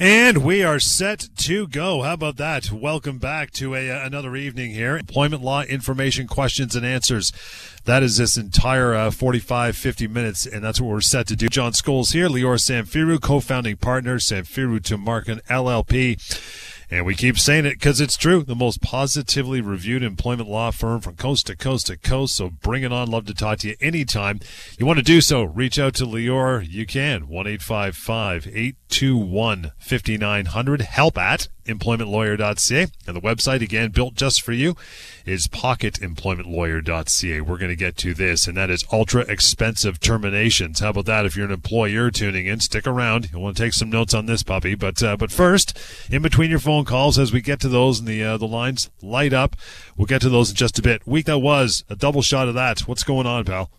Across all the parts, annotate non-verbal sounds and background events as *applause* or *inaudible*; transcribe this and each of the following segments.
And we are set to go. How about that? Welcome back to a, uh, another evening here. Employment law information questions and answers. That is this entire uh, 45, 50 minutes, and that's what we're set to do. John Scholes here, Lior Samfiru, co-founding partner, Samfiru Tumarkin LLP. And we keep saying it because it's true. The most positively reviewed employment law firm from coast to coast to coast. So bring it on. Love to talk to you anytime. You want to do so, reach out to Lior. You can. 1 821 5900. Help at employmentlawyer.ca. And the website, again, built just for you, is pocketemploymentlawyer.ca. We're going to get to this, and that is ultra expensive terminations. How about that? If you're an employer tuning in, stick around. You'll want to take some notes on this puppy. But uh, but first, in between your phone calls, as we get to those and the uh, the lines light up, we'll get to those in just a bit. Week that was a double shot of that. What's going on, pal?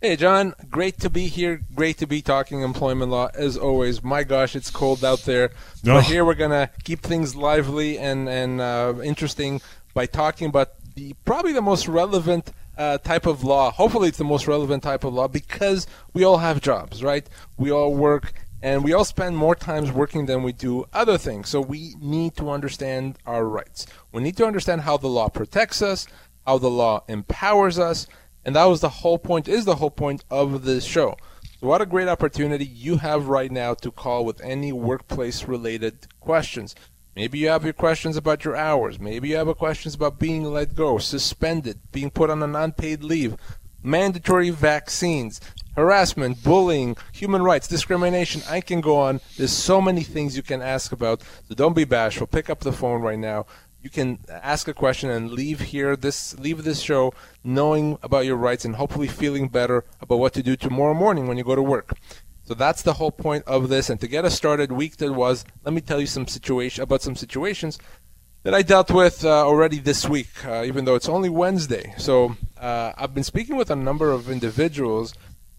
Hey, John. Great to be here. Great to be talking employment law as always. My gosh, it's cold out there. Oh. But here we're gonna keep things lively and and uh, interesting by talking about the probably the most relevant uh, type of law. Hopefully, it's the most relevant type of law because we all have jobs, right? We all work. And we all spend more times working than we do other things. So we need to understand our rights. We need to understand how the law protects us, how the law empowers us, and that was the whole point, is the whole point of this show. So what a great opportunity you have right now to call with any workplace related questions. Maybe you have your questions about your hours. Maybe you have questions about being let go, suspended, being put on an unpaid leave, mandatory vaccines, harassment, bullying, human rights, discrimination. I can go on. There's so many things you can ask about. So don't be bashful. Pick up the phone right now you can ask a question and leave here this leave this show knowing about your rights and hopefully feeling better about what to do tomorrow morning when you go to work. So that's the whole point of this. And to get us started, week that was, let me tell you some situation about some situations that I dealt with uh, already this week, uh, even though it's only Wednesday. So uh, I've been speaking with a number of individuals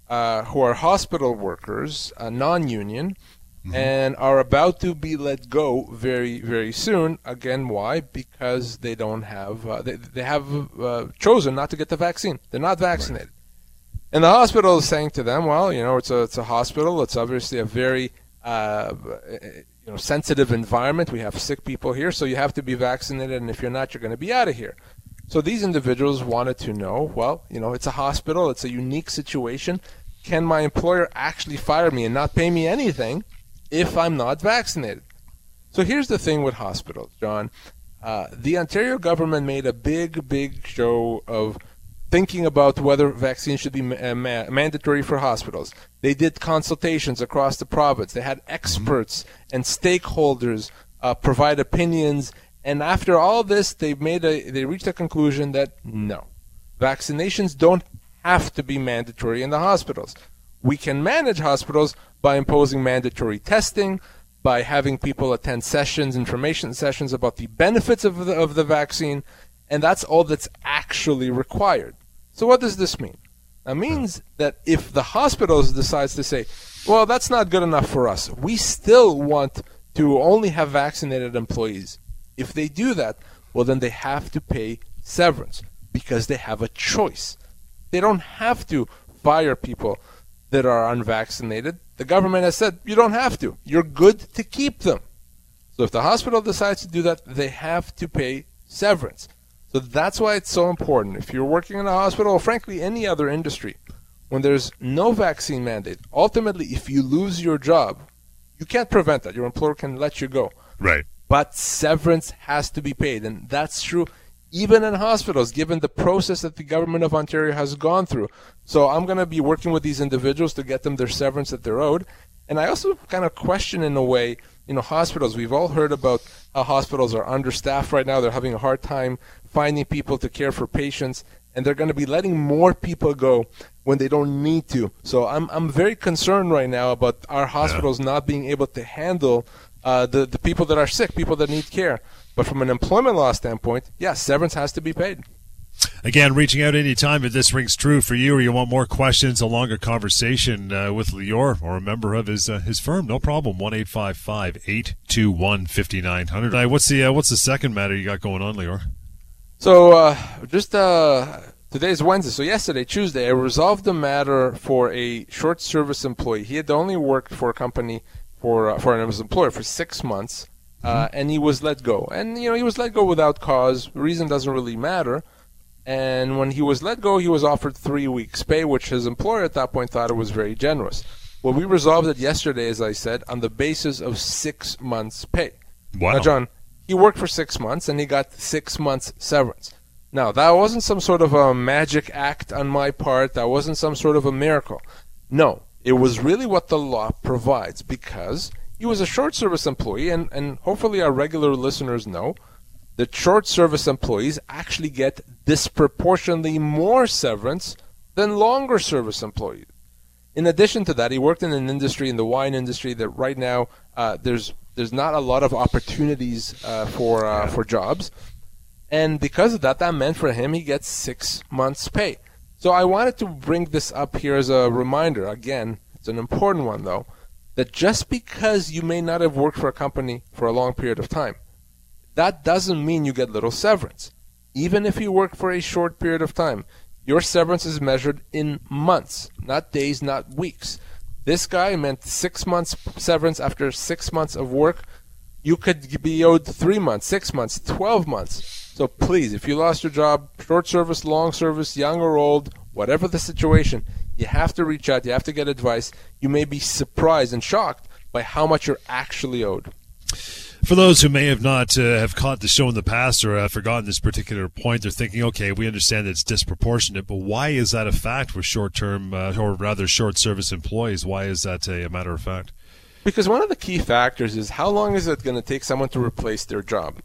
uh, who are hospital workers, uh, non-union, mm-hmm. and are about to be let go very, very soon. Again, why? Because they don't have, uh, they, they have uh, chosen not to get the vaccine. They're not vaccinated. Right. And the hospital is saying to them, well, you know, it's a, it's a hospital. It's obviously a very, uh, you know, sensitive environment. We have sick people here, so you have to be vaccinated. And if you're not, you're going to be out of here. So these individuals wanted to know, well, you know, it's a hospital. It's a unique situation. Can my employer actually fire me and not pay me anything if I'm not vaccinated. So here's the thing with hospitals, John. Uh, the Ontario government made a big, big show of thinking about whether vaccines should be ma- uh, ma- mandatory for hospitals. They did consultations across the province. They had experts and stakeholders uh, provide opinions. And after all this, they made a they reached a conclusion that no, vaccinations don't have to be mandatory in the hospitals. We can manage hospitals by imposing mandatory testing, by having people attend sessions, information sessions about the benefits of the, of the vaccine, and that's all that's actually required. So what does this mean? That means that if the hospitals decides to say, well, that's not good enough for us, we still want to only have vaccinated employees. If they do that, well, then they have to pay severance because they have a choice. They don't have to fire people that are unvaccinated. The government has said you don't have to. You're good to keep them. So if the hospital decides to do that, they have to pay severance. So that's why it's so important. If you're working in a hospital, or frankly any other industry, when there's no vaccine mandate, ultimately if you lose your job, you can't prevent that. Your employer can let you go. Right. But severance has to be paid, and that's true even in hospitals, given the process that the government of Ontario has gone through. So I'm going to be working with these individuals to get them their severance that they're owed. And I also kind of question, in a way, you know, hospitals. We've all heard about how hospitals are understaffed right now. They're having a hard time finding people to care for patients, and they're going to be letting more people go when they don't need to. So I'm I'm very concerned right now about our hospitals yeah. not being able to handle uh, the the people that are sick, people that need care. But from an employment law standpoint, yes, severance has to be paid. Again, reaching out anytime if this rings true for you or you want more questions, a longer conversation uh, with Lior or a member of his uh, his firm, no problem. One eight five five eight two one fifty nine hundred. Uh, what's the uh, what's the second matter you got going on, Lior? So uh, just uh, today's Wednesday. So yesterday, Tuesday, I resolved the matter for a short service employee. He had only worked for a company for for an employer for six months, mm-hmm. and he was let go. And you know he was let go without cause. Reason doesn't really matter. And when he was let go, he was offered three weeks' pay, which his employer at that point thought it was very generous. Well, we resolved it yesterday, as I said, on the basis of six months' pay. Wow. Now, John, he worked for six months and he got six months severance. Now, that wasn't some sort of a magic act on my part. That wasn't some sort of a miracle. No, it was really what the law provides because he was a short service employee, and, and hopefully our regular listeners know that short service employees actually get disproportionately more severance than longer service employees. In addition to that, he worked in an industry, in the wine industry, that right now uh, there's there's not a lot of opportunities uh, for uh, for jobs, and because of that, that meant for him he gets six months' pay. So I wanted to bring this up here as a reminder. Again, it's an important one though, that just because you may not have worked for a company for a long period of time, that doesn't mean you get little severance. Even if you work for a short period of time, your severance is measured in months, not days, not weeks. This guy meant six months severance after six months of work. You could be owed three months, six months, 12 months. So please, if you lost your job, short service, long service, young or old, whatever the situation, you have to reach out. You have to get advice. You may be surprised and shocked by how much you're actually owed. For those who may have not uh, have caught the show in the past or have forgotten this particular point, they're thinking, okay, we understand that it's disproportionate, but why is that a fact with short-term uh, or rather short-service employees? Why is that a, a matter of fact? Because one of the key factors is how long is it going to take someone to replace their job?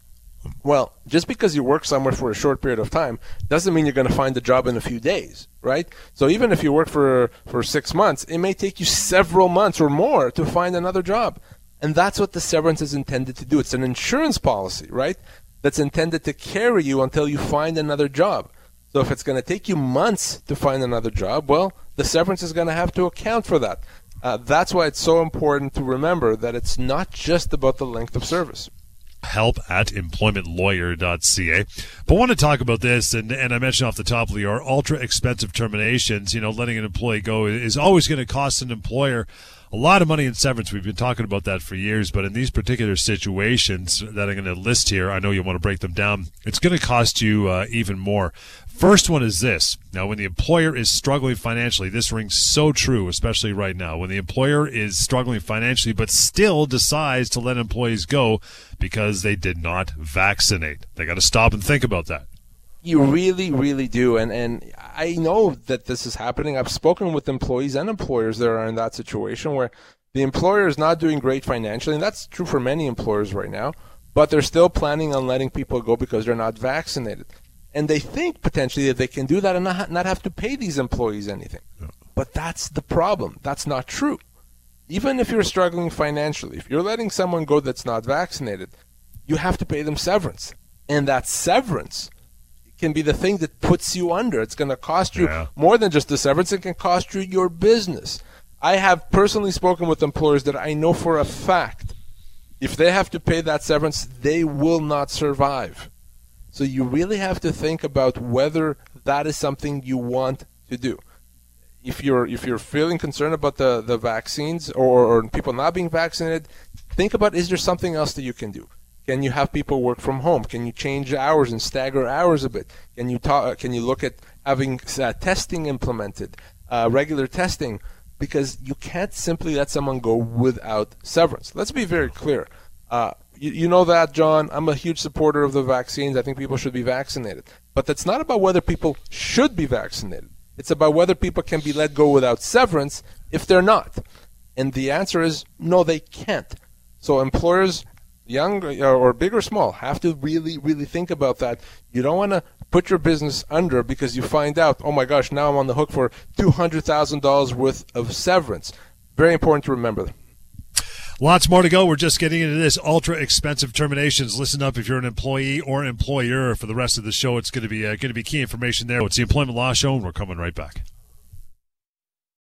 Well, just because you work somewhere for a short period of time doesn't mean you're going to find a job in a few days, right? So even if you work for for 6 months, it may take you several months or more to find another job. And that's what the severance is intended to do. It's an insurance policy, right? That's intended to carry you until you find another job. So if it's going to take you months to find another job, well, the severance is going to have to account for that. Uh, that's why it's so important to remember that it's not just about the length of service help at employmentlawyer.ca. But I want to talk about this, and, and I mentioned off the top of the our ultra expensive terminations. You know, letting an employee go is always going to cost an employer a lot of money in severance. We've been talking about that for years, but in these particular situations that I'm going to list here, I know you want to break them down. It's going to cost you uh, even more. First one is this. Now, when the employer is struggling financially, this rings so true, especially right now. When the employer is struggling financially, but still decides to let employees go because they did not vaccinate, they got to stop and think about that. You really, really do, and and I know that this is happening. I've spoken with employees and employers that are in that situation where the employer is not doing great financially, and that's true for many employers right now. But they're still planning on letting people go because they're not vaccinated, and they think potentially that they can do that and not not have to pay these employees anything. Yeah. But that's the problem. That's not true. Even if you're struggling financially, if you're letting someone go that's not vaccinated, you have to pay them severance, and that severance can be the thing that puts you under. It's going to cost you yeah. more than just the severance. It can cost you your business. I have personally spoken with employers that I know for a fact if they have to pay that severance, they will not survive. So you really have to think about whether that is something you want to do. If you're if you're feeling concerned about the, the vaccines or, or people not being vaccinated, think about is there something else that you can do? Can you have people work from home? Can you change hours and stagger hours a bit? Can you talk, Can you look at having uh, testing implemented, uh, regular testing? Because you can't simply let someone go without severance. Let's be very clear. Uh, you, you know that, John. I'm a huge supporter of the vaccines. I think people should be vaccinated. But that's not about whether people should be vaccinated. It's about whether people can be let go without severance if they're not. And the answer is no, they can't. So employers young or big or small, have to really, really think about that. You don't want to put your business under because you find out, oh my gosh, now I'm on the hook for $200,000 worth of severance. Very important to remember. Lots more to go. We're just getting into this ultra expensive terminations. Listen up if you're an employee or employer. For the rest of the show, it's going to be uh, going to be key information there. It's the Employment Law Show, and we're coming right back.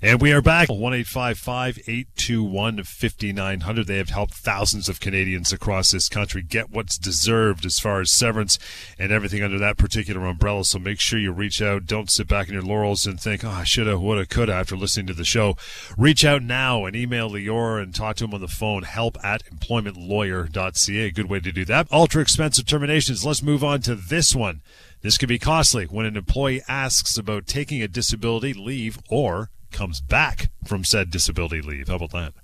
And we are back. 1 821 5900. They have helped thousands of Canadians across this country get what's deserved as far as severance and everything under that particular umbrella. So make sure you reach out. Don't sit back in your laurels and think, oh, I should have, would have, could have after listening to the show. Reach out now and email Lior and talk to him on the phone. Help at employmentlawyer.ca. Good way to do that. Ultra expensive terminations. Let's move on to this one. This could be costly when an employee asks about taking a disability leave or comes back from said disability leave. How about that?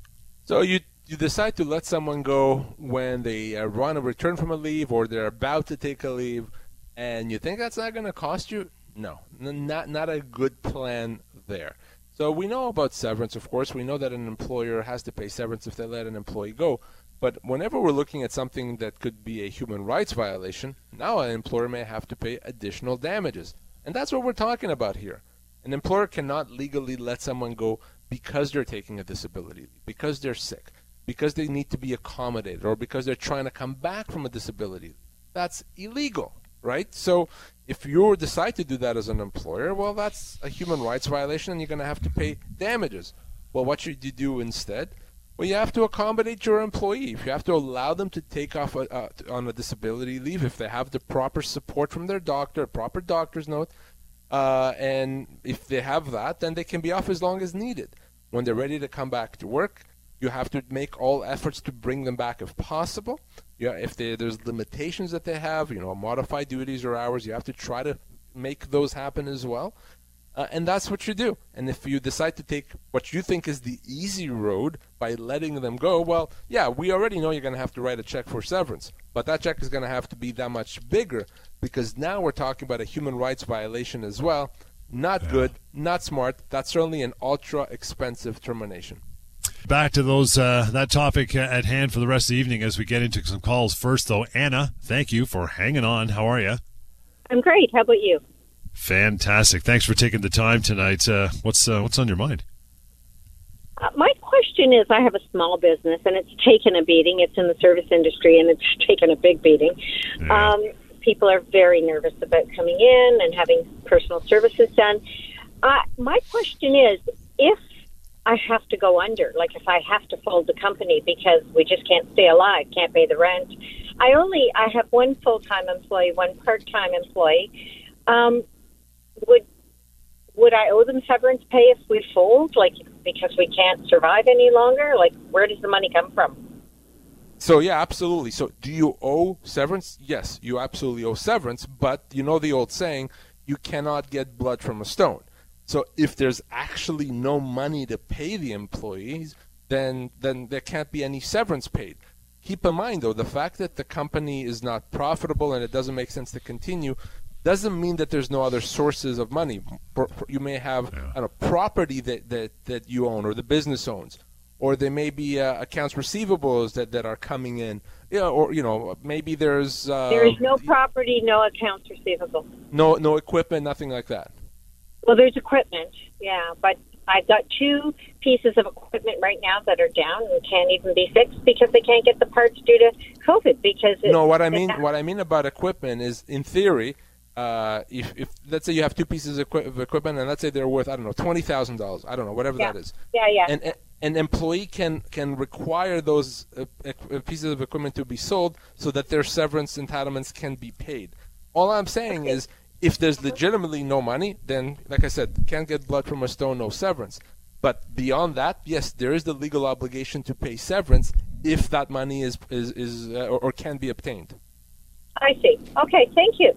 So you you decide to let someone go when they uh, want to return from a leave or they're about to take a leave, and you think that's not going to cost you? No, not not a good plan there. So we know about severance, of course. We know that an employer has to pay severance if they let an employee go. But whenever we're looking at something that could be a human rights violation, now an employer may have to pay additional damages. And that's what we're talking about here. An employer cannot legally let someone go because they're taking a disability, leave, because they're sick, because they need to be accommodated, or because they're trying to come back from a disability. That's illegal, right? So if you decide to do that as an employer, well, that's a human rights violation and you're going to have to pay damages. Well, what should you do instead? Well, you have to accommodate your employee. If you have to allow them to take off a, uh, on a disability leave, if they have the proper support from their doctor, proper doctor's note, uh, and if they have that, then they can be off as long as needed. When they're ready to come back to work, you have to make all efforts to bring them back if possible. Yeah, if they, there's limitations that they have, you know, modified duties or hours, you have to try to make those happen as well. Uh, and that's what you do. And if you decide to take what you think is the easy road by letting them go, well, yeah, we already know you're going to have to write a check for severance. But that check is going to have to be that much bigger because now we're talking about a human rights violation as well. Not yeah. good, not smart. That's certainly an ultra expensive termination. Back to those uh, that topic at hand for the rest of the evening as we get into some calls. First, though, Anna, thank you for hanging on. How are you? I'm great. How about you? Fantastic. Thanks for taking the time tonight. Uh, what's uh, what's on your mind? Uh, my question is I have a small business and it's taken a beating. It's in the service industry and it's *laughs* taken a big beating. Yeah. Um, people are very nervous about coming in and having personal services done. Uh, my question is if I have to go under, like if I have to fold the company because we just can't stay alive, can't pay the rent. I only I have one full time employee, one part time employee. Um, would would I owe them severance pay if we fold, like because we can't survive any longer? Like, where does the money come from? So yeah, absolutely. So do you owe severance? Yes, you absolutely owe severance, but you know the old saying, you cannot get blood from a stone. So if there's actually no money to pay the employees, then then there can't be any severance paid. Keep in mind though, the fact that the company is not profitable and it doesn't make sense to continue doesn't mean that there's no other sources of money. You may have yeah. a property that, that, that you own or the business owns, or there may be uh, accounts receivables that, that are coming in. Yeah, or you know maybe there's uh, there is no property, no accounts receivable, no no equipment, nothing like that. Well, there's equipment, yeah, but I've got two pieces of equipment right now that are down and can't even be fixed because they can't get the parts due to COVID. Because no, what I mean, what I mean about equipment is, in theory, uh, if, if let's say you have two pieces of, equi- of, equipment and let's say they're worth I don't know twenty thousand dollars I don't know whatever yeah. that is yeah yeah and, and an employee can can require those uh, uh, pieces of equipment to be sold so that their severance entitlements can be paid. All I'm saying is if there's legitimately no money, then like I said, can't get blood from a stone, no severance. But beyond that, yes, there is the legal obligation to pay severance if that money is is, is uh, or, or can be obtained. I see. Okay, thank you.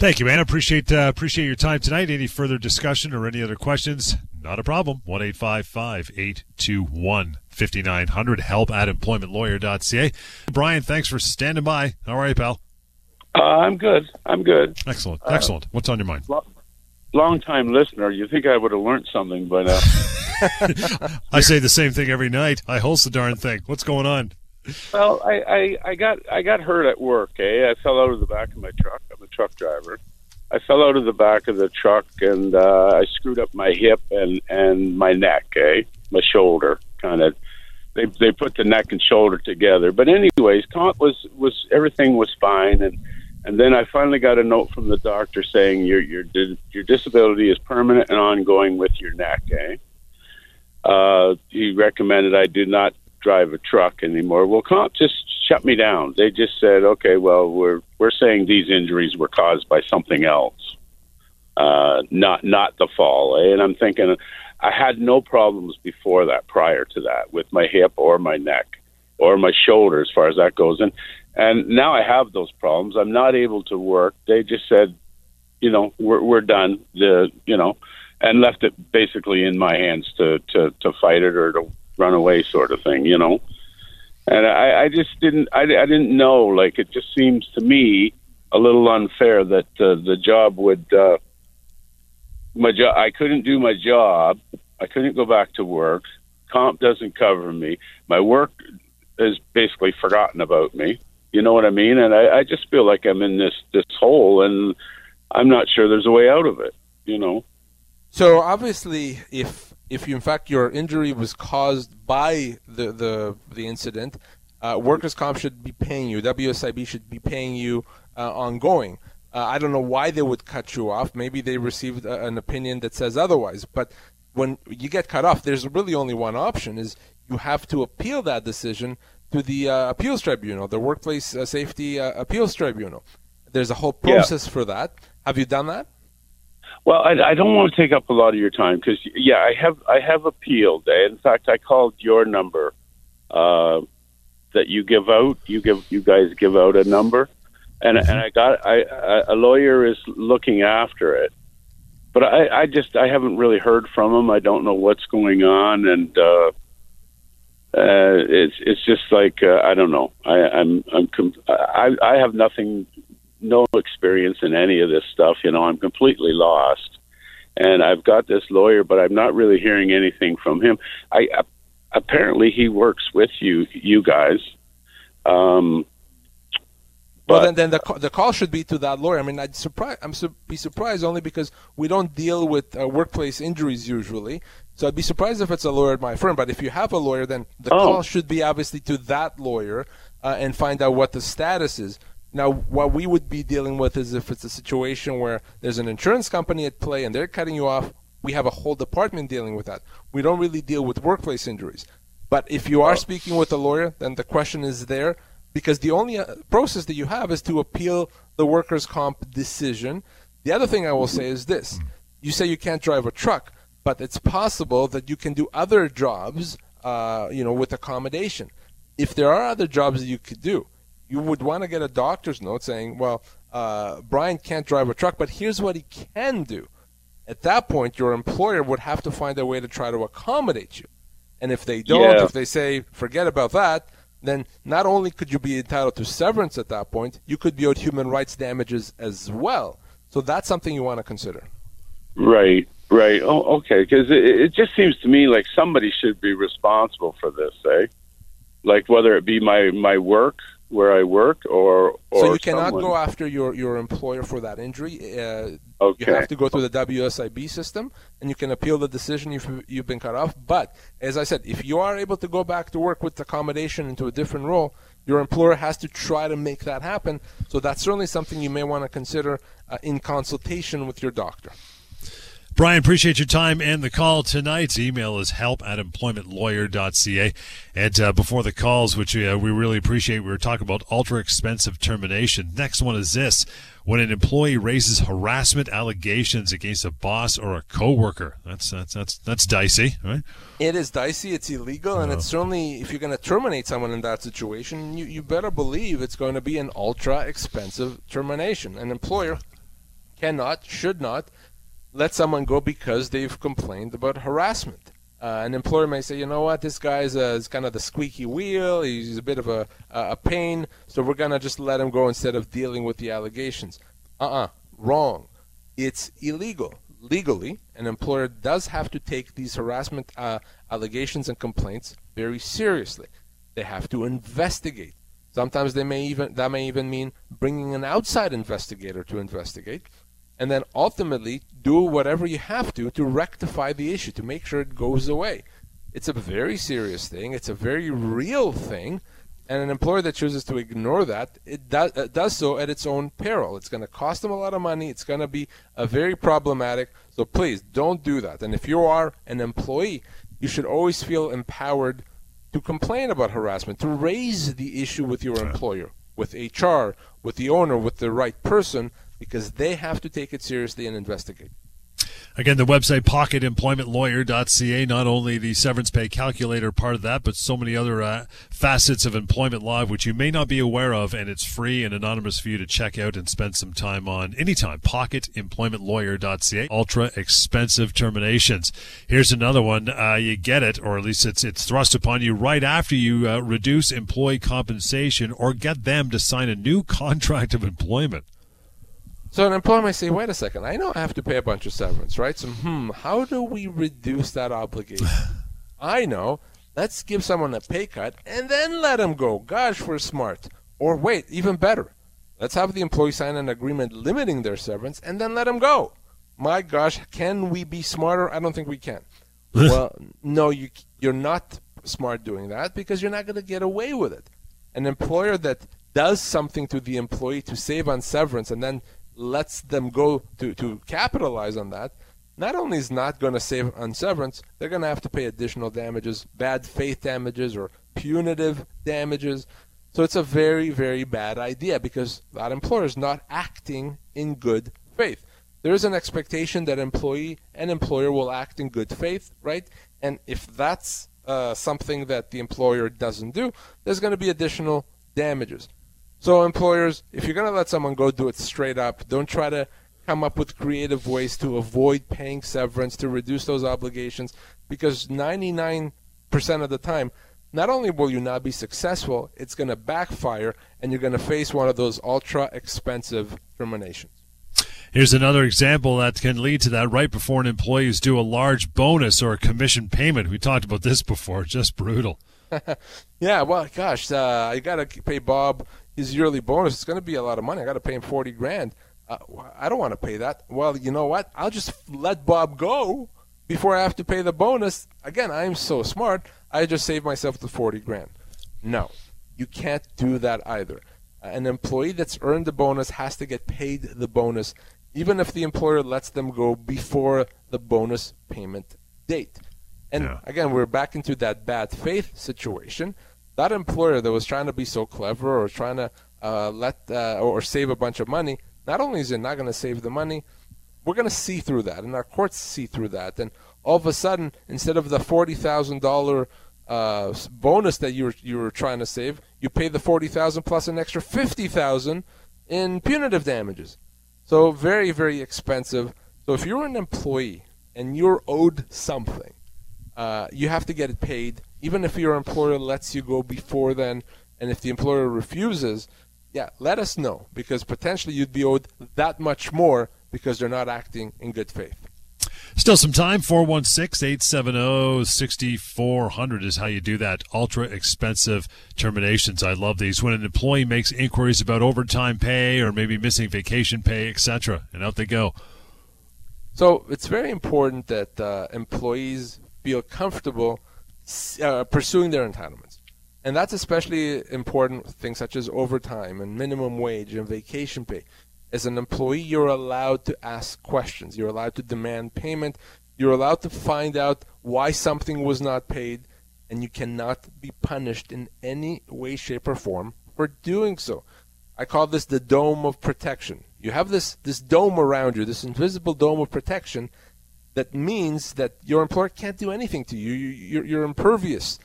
Thank you, man. Appreciate uh, appreciate your time tonight. Any further discussion or any other questions? Not a problem. One eight five five eight two one fifty nine hundred. Help at employmentlawyer.ca. Brian, thanks for standing by. How are you, pal? Uh, I'm good. I'm good. Excellent. Excellent. Uh, What's on your mind? Long time listener. You think I would have learned something by now? *laughs* I say the same thing every night. I host the darn thing. What's going on? Well, I, I, I got I got hurt at work. Eh, I fell out of the back of my truck. I'm a truck driver. I fell out of the back of the truck and uh, I screwed up my hip and and my neck. Eh, my shoulder kind of. They they put the neck and shoulder together. But anyways, comp was was everything was fine and. And then I finally got a note from the doctor saying your your your disability is permanent and ongoing with your neck. Eh? Uh, he recommended I do not drive a truck anymore. Well, comp just shut me down. They just said, okay, well, we're we're saying these injuries were caused by something else, uh, not not the fall. Eh? And I'm thinking, I had no problems before that, prior to that, with my hip or my neck or my shoulder, as far as that goes. And and now I have those problems. I'm not able to work. They just said, you know, we're we're done. The you know, and left it basically in my hands to to to fight it or to run away sort of thing, you know. And I, I just didn't, I, I didn't know. Like it just seems to me a little unfair that uh, the job would, uh, my job, I couldn't do my job. I couldn't go back to work. Comp doesn't cover me. My work is basically forgotten about me. You know what I mean? And I, I just feel like I'm in this this hole, and I'm not sure there's a way out of it. You know. So obviously, if if you, in fact your injury was caused by the the, the incident, uh, workers' comp should be paying you. WSIB should be paying you uh, ongoing. Uh, I don't know why they would cut you off. Maybe they received a, an opinion that says otherwise. But when you get cut off, there's really only one option: is you have to appeal that decision to the uh, appeals tribunal, the Workplace uh, Safety uh, Appeals Tribunal. There's a whole process yeah. for that. Have you done that? Well, I, I don't want to take up a lot of your time because, yeah, I have I have appealed. In fact, I called your number uh, that you give out. You give you guys give out a number, and and I got I a lawyer is looking after it, but I I just I haven't really heard from him. I don't know what's going on, and uh, uh, it's it's just like uh, I don't know. I, I'm I'm I I have nothing no experience in any of this stuff. You know, I'm completely lost. And I've got this lawyer, but I'm not really hearing anything from him. I apparently he works with you, you guys. Um, well, then, then the the call should be to that lawyer. I mean, I'd surprise, I'm su- be surprised only because we don't deal with uh, workplace injuries usually. So I'd be surprised if it's a lawyer at my firm. But if you have a lawyer, then the oh. call should be obviously to that lawyer uh, and find out what the status is. Now, what we would be dealing with is if it's a situation where there's an insurance company at play and they're cutting you off, we have a whole department dealing with that. We don't really deal with workplace injuries. But if you are speaking with a lawyer, then the question is there because the only uh, process that you have is to appeal the workers' comp decision. The other thing I will say is this you say you can't drive a truck, but it's possible that you can do other jobs, uh, you know, with accommodation. If there are other jobs that you could do, you would want to get a doctor's note saying, well, uh, Brian can't drive a truck, but here's what he can do. At that point, your employer would have to find a way to try to accommodate you. And if they don't, yeah. if they say, forget about that, then not only could you be entitled to severance at that point, you could be owed human rights damages as well. So that's something you want to consider. Right, right. Oh, okay. Because it, it just seems to me like somebody should be responsible for this, eh? Like whether it be my my work where I work, or, or so you cannot someone. go after your, your employer for that injury. Uh, okay. You have to go through the WSIB system, and you can appeal the decision if you've been cut off. But as I said, if you are able to go back to work with accommodation into a different role, your employer has to try to make that happen. So that's certainly something you may want to consider uh, in consultation with your doctor. Brian, appreciate your time and the call tonight. Email is help at employmentlawyer.ca. And uh, before the calls, which uh, we really appreciate, we were talking about ultra expensive termination. Next one is this when an employee raises harassment allegations against a boss or a coworker. That's that's that's that's dicey, right? It is dicey. It's illegal, and it's certainly if you're going to terminate someone in that situation, you you better believe it's going to be an ultra expensive termination. An employer cannot, should not let someone go because they've complained about harassment. Uh, an employer may say, you know what, this guy's uh, is kind of the squeaky wheel. He's a bit of a, a pain, so we're gonna just let him go instead of dealing with the allegations. Uh-uh, wrong. It's illegal. legally, an employer does have to take these harassment uh, allegations and complaints very seriously. They have to investigate. Sometimes they may even that may even mean bringing an outside investigator to investigate, and then ultimately do whatever you have to to rectify the issue to make sure it goes away. It's a very serious thing. It's a very real thing, and an employer that chooses to ignore that it does, uh, does so at its own peril. It's going to cost them a lot of money. It's going to be a very problematic. So please don't do that. And if you are an employee, you should always feel empowered to complain about harassment, to raise the issue with your employer, with HR, with the owner, with the right person, because they have to take it seriously and investigate. Again, the website pocketemploymentlawyer.ca, not only the severance pay calculator part of that, but so many other uh, facets of employment law which you may not be aware of, and it's free and anonymous for you to check out and spend some time on anytime. Pocketemploymentlawyer.ca, ultra expensive terminations. Here's another one. Uh, you get it, or at least it's, it's thrust upon you right after you uh, reduce employee compensation or get them to sign a new *laughs* contract of employment. So an employer might say, wait a second, I know I have to pay a bunch of severance, right? So, hmm, how do we reduce that obligation? *sighs* I know. Let's give someone a pay cut and then let them go. Gosh, we're smart. Or wait, even better. Let's have the employee sign an agreement limiting their severance and then let them go. My gosh, can we be smarter? I don't think we can. *laughs* well, no, you, you're not smart doing that because you're not going to get away with it. An employer that does something to the employee to save on severance and then lets them go to, to capitalize on that, not only is not going to save on severance, they're going to have to pay additional damages, bad faith damages or punitive damages. So it's a very, very bad idea because that employer is not acting in good faith. There is an expectation that employee and employer will act in good faith, right? And if that's uh, something that the employer doesn't do, there's going to be additional damages. So employers, if you're going to let someone go, do it straight up. Don't try to come up with creative ways to avoid paying severance to reduce those obligations because 99% of the time, not only will you not be successful, it's going to backfire and you're going to face one of those ultra expensive terminations. Here's another example that can lead to that right before an employee is due a large bonus or a commission payment. We talked about this before, just brutal. *laughs* yeah, well, gosh, uh, I got to pay Bob his yearly bonus. It's going to be a lot of money. I got to pay him forty grand. Uh, I don't want to pay that. Well, you know what? I'll just let Bob go before I have to pay the bonus. Again, I'm so smart. I just save myself the forty grand. No, you can't do that either. An employee that's earned the bonus has to get paid the bonus, even if the employer lets them go before the bonus payment date. And yeah. again, we're back into that bad faith situation that employer that was trying to be so clever or trying to uh, let uh, or save a bunch of money, not only is it not going to save the money, we're going to see through that, and our courts see through that. And all of a sudden, instead of the forty thousand uh, dollar bonus that you were you were trying to save, you pay the forty thousand plus an extra fifty thousand in punitive damages. So very very expensive. So if you're an employee and you're owed something, uh, you have to get it paid even if your employer lets you go before then, and if the employer refuses, yeah, let us know because potentially you'd be owed that much more because they're not acting in good faith. Still some time. 416 870 6400 is how you do that. Ultra expensive terminations. I love these. When an employee makes inquiries about overtime pay or maybe missing vacation pay, etc., and out they go. So it's very important that uh, employees feel comfortable uh, pursuing their entitlements. And that's especially important with things such as overtime and minimum wage and vacation pay. As an employee, you're allowed to ask questions. You're allowed to demand payment. You're allowed to find out why something was not paid, and you cannot be punished in any way, shape, or form for doing so. I call this the dome of protection. You have this, this dome around you, this invisible dome of protection that means that your employer can't do anything to you. You're, you're impervious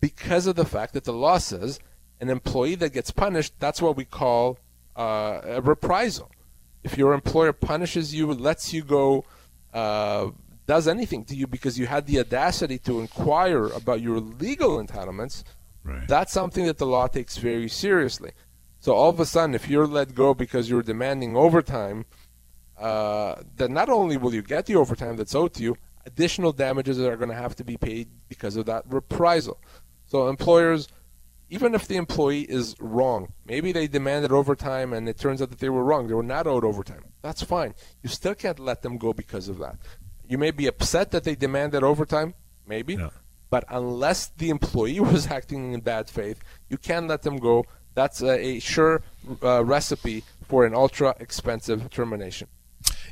because of the fact that the law says an employee that gets punished, that's what we call uh, a reprisal. If your employer punishes you, lets you go, uh, does anything to you because you had the audacity to inquire about your legal entitlements, right. that's something that the law takes very seriously. So all of a sudden, if you're let go because you're demanding overtime, uh, then not only will you get the overtime that's owed to you, additional damages are going to have to be paid because of that reprisal. So employers, even if the employee is wrong, maybe they demanded overtime and it turns out that they were wrong, they were not owed overtime. That's fine. You still can't let them go because of that. You may be upset that they demanded overtime, maybe, yeah. but unless the employee *laughs* was acting in bad faith, you can't let them go. That's a, a sure uh, recipe for an ultra expensive termination.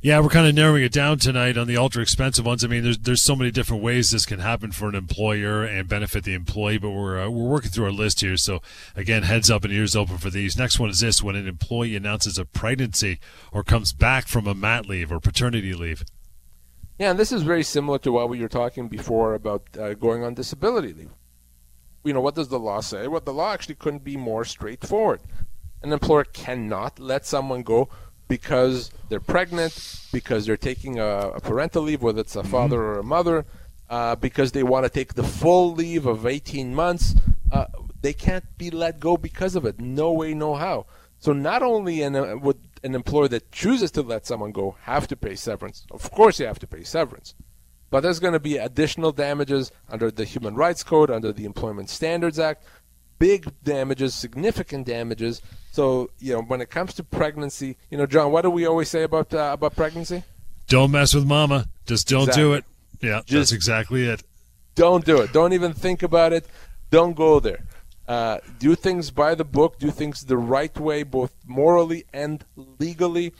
Yeah, we're kind of narrowing it down tonight on the ultra expensive ones. I mean, there's there's so many different ways this can happen for an employer and benefit the employee, but we're uh, we're working through our list here. So again, heads up and ears open for these. Next one is this: when an employee announces a pregnancy or comes back from a mat leave or paternity leave. Yeah, and this is very similar to what we were talking before about uh, going on disability leave. You know, what does the law say? Well, the law actually couldn't be more straightforward. An employer cannot let someone go because they're pregnant, because they're taking a, a parental leave, whether it's a mm-hmm. father or a mother, uh, because they want to take the full leave of 18 months. Uh, they can't be let go because of it. No way, no how. So not only an, uh, would an employer that chooses to let someone go have to pay severance. Of course, you have to pay severance. But there's going to be additional damages under the Human Rights Code, under the Employment Standards Act, big damages, significant damages so you know, when it comes to pregnancy, you know, John, what do we always say about uh, about pregnancy? Don't mess with mama. Just don't exactly. do it. Yeah, Just that's exactly it. Don't do it. Don't even think about it. Don't go there. Uh, do things by the book. Do things the right way, both morally and legally.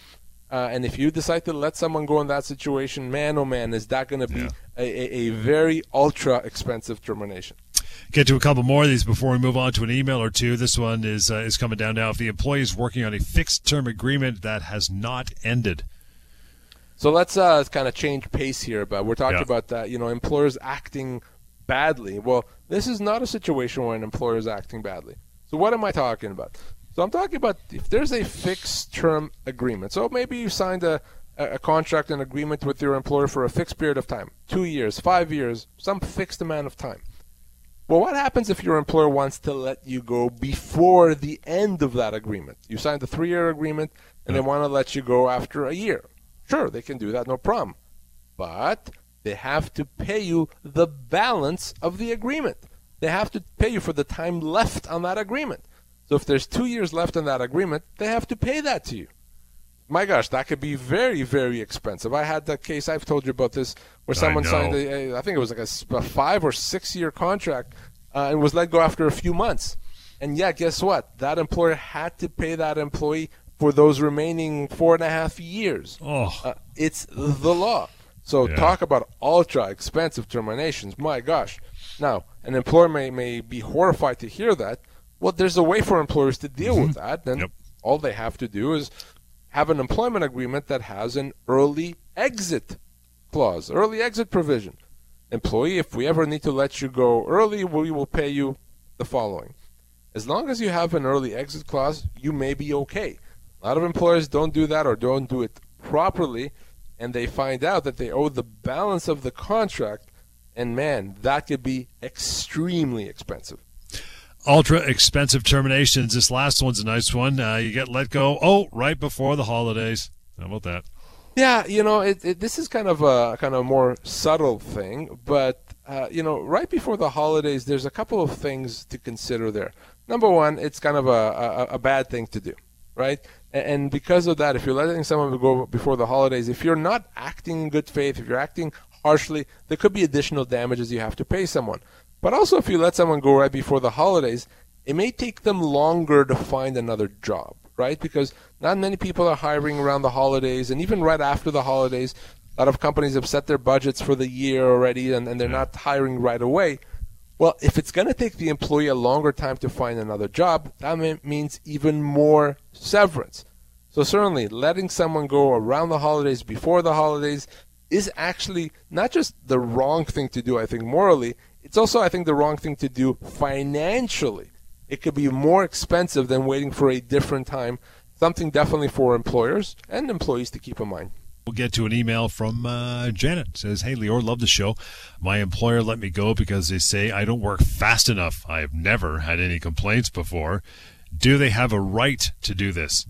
Uh, and if you decide to let someone go in that situation, man, oh man, is that going to be yeah. a, a, a very ultra expensive termination get to a couple more of these before we move on to an email or two. This one is uh, is coming down now. If the employee is working on a fixed term agreement that has not ended. So let's uh, kind of change pace here, but we're talking yeah. about that. You know, employers acting badly. Well, this is not a situation where an employer is acting badly. So what am I talking about? So I'm talking about if there's a fixed term agreement. So maybe you signed a, a contract, an agreement with your employer for a fixed period of time, two years, five years, some fixed amount of time. Well, what happens if your employer wants to let you go before the end of that agreement? You signed a three year agreement and they want to let you go after a year. Sure, they can do that, no problem. But they have to pay you the balance of the agreement. They have to pay you for the time left on that agreement. So if there's two years left on that agreement, they have to pay that to you. My gosh, that could be very, very expensive. I had that case, I've told you about this, where someone signed, a, a, I think it was like a, a five or six year contract uh, and was let go after a few months. And yeah, guess what? That employer had to pay that employee for those remaining four and a half years. Oh. Uh, it's the law. So yeah. talk about ultra expensive terminations. My gosh. Now, an employer may, may be horrified to hear that. Well, there's a way for employers to deal mm-hmm. with that. Then yep. all they have to do is have an employment agreement that has an early exit clause, early exit provision employee, if we ever need to let you go early, we will pay you the following. As long as you have an early exit clause, you may be okay. A lot of employers don't do that or don't do it properly, and they find out that they owe the balance of the contract, and man, that could be extremely expensive. Ultra expensive terminations. This last one's a nice one. Uh, you get let go, oh, right before the holidays. How about that? Yeah, you know, it, it, this is kind of a kind of more subtle thing, but uh, you know, right before the holidays, there's a couple of things to consider there. Number one, it's kind of a, a, a bad thing to do, right? And, and because of that, if you're letting someone go before the holidays, if you're not acting in good faith, if you're acting harshly, there could be additional damages you have to pay someone. But also, if you let someone go right before the holidays, it may take them longer to find another job right? Because not many people are hiring around the holidays, and even right after the holidays, a lot of companies have set their budgets for the year already, and, and they're not hiring right away. Well, if it's going to take the employee a longer time to find another job, that means even more severance. So certainly, letting someone go around the holidays, before the holidays, is actually not just the wrong thing to do. I think morally, it's also I think the wrong thing to do financially it could be more expensive than waiting for a different time. Something definitely for employers and employees to keep in mind. We'll get to an email from uh, Janet. Says, "Hey, Lior, love the show. My employer let me go because they say I don't work fast enough. I have never had any complaints before. Do they have a right to do this?"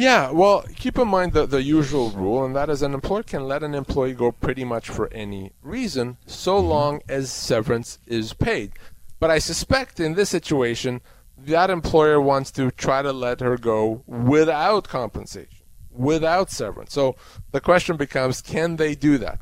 Yeah, well, keep in mind the, the usual rule, and that is an employer can let an employee go pretty much for any reason, so mm-hmm. long as severance is paid. But I suspect in this situation, that employer wants to try to let her go without compensation, without severance. So the question becomes can they do that?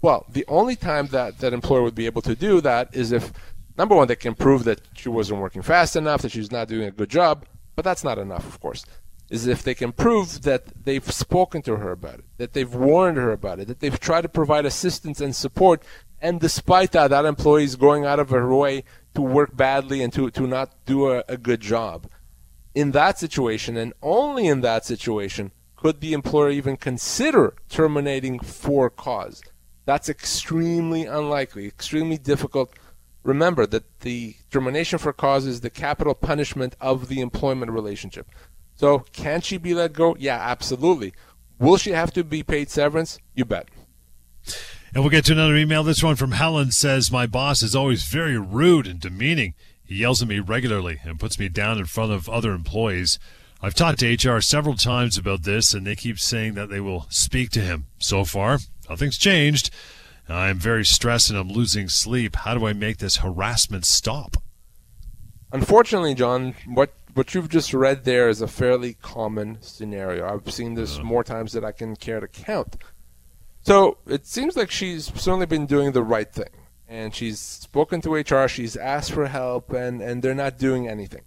Well, the only time that that employer would be able to do that is if, number one, they can prove that she wasn't working fast enough, that she's not doing a good job, but that's not enough, of course is if they can prove that they've spoken to her about it, that they've warned her about it, that they've tried to provide assistance and support, and despite that, that employee is going out of her way to work badly and to, to not do a, a good job. In that situation, and only in that situation, could the employer even consider terminating for cause. That's extremely unlikely, extremely difficult. Remember that the termination for cause is the capital punishment of the employment relationship. So can she be let go? Yeah, absolutely. Will she have to be paid severance? You bet. And we'll get to another email. This one from Helen says, My boss is always very rude and demeaning. He yells at me regularly and puts me down in front of other employees. I've talked to HR several times about this, and they keep saying that they will speak to him. So far, nothing's changed. I'm very stressed and I'm losing sleep. How do I make this harassment stop? Unfortunately, John, what what you've just read there is a fairly common scenario. I've seen this more times than I can care to count. So it seems like she's certainly been doing the right thing. And she's spoken to HR, she's asked for help, and, and they're not doing anything.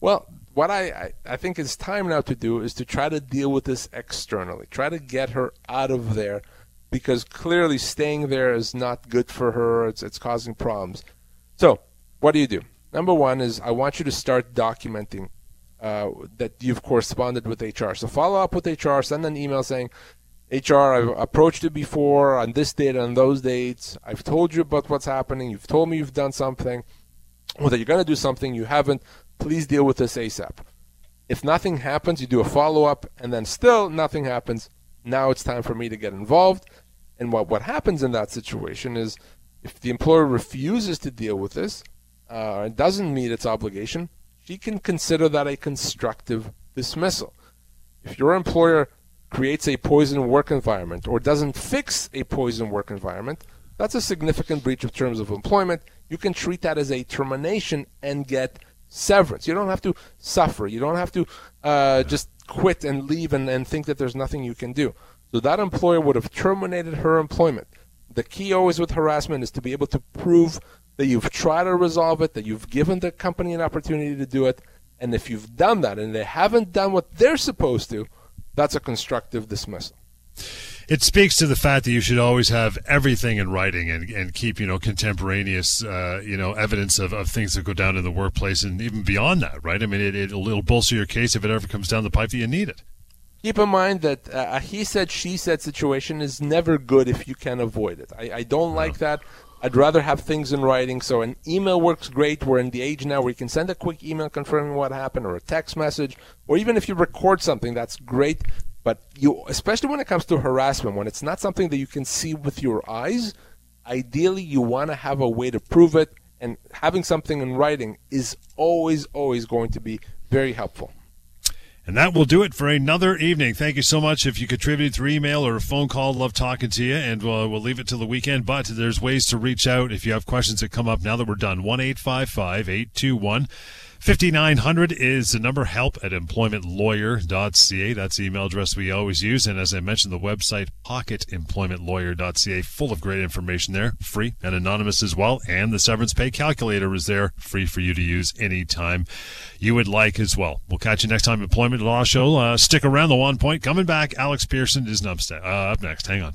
Well, what I, I, think is time now to do is to try to deal with this externally. Try to get her out of there because clearly staying there is not good for her. It's, it's causing problems. So, what do you do? Number one is I want you to start documenting uh, that you've corresponded with HR. So follow up with HR, send an email saying, HR, I've approached you before on this date and those dates. I've told you about what's happening. You've told me you've done something, or that you're going to do something you haven't. Please deal with this ASAP. If nothing happens, you do a follow up, and then still nothing happens. Now it's time for me to get involved. And what, what happens in that situation is if the employer refuses to deal with this, uh, doesn't meet its obligation, she can consider that a constructive dismissal. If your employer creates a poison work environment or doesn't fix a poison work environment, that's a significant breach of terms of employment. You can treat that as a termination and get severance. You don't have to suffer. You don't have to uh, just quit and leave and, and think that there's nothing you can do. So that employer would have terminated her employment. The key always with harassment is to be able to prove that you've tried to resolve it, that you've given the company an opportunity to do it, and if you've done that and they haven't done what they're supposed to, that's a constructive dismissal. It speaks to the fact that you should always have everything in writing and, and keep, you know, contemporaneous, uh, you know, evidence of, of things that go down in the workplace and even beyond that, right? I mean, it, it'll, it'll bolster your case if it ever comes down the pipe that you need it. Keep in mind that uh, a he said, she said situation is never good if you can avoid it. I, I don't like that. I'd rather have things in writing. So an email works great. We're in the age now where you can send a quick email confirming what happened or a text message, or even if you record something, that's great. But you, especially when it comes to harassment, when it's not something that you can see with your eyes, ideally you want to have a way to prove it, and having something in writing is always, always going to be very helpful. And that will do it for another evening. Thank you so much. If you contributed through email or a phone call, love talking to you. And we'll, we'll leave it till the weekend. But there's ways to reach out if you have questions that come up now that we're done. 1 821 5900 is the number help at employmentlawyer.ca. That's the email address we always use. And as I mentioned, the website pocketemploymentlawyer.ca, full of great information there, free and anonymous as well. And the severance pay calculator is there, free for you to use anytime you would like as well. We'll catch you next time, Employment Law Show. Uh, stick around the one point. Coming back, Alex Pearson is up, uh, up next. Hang on.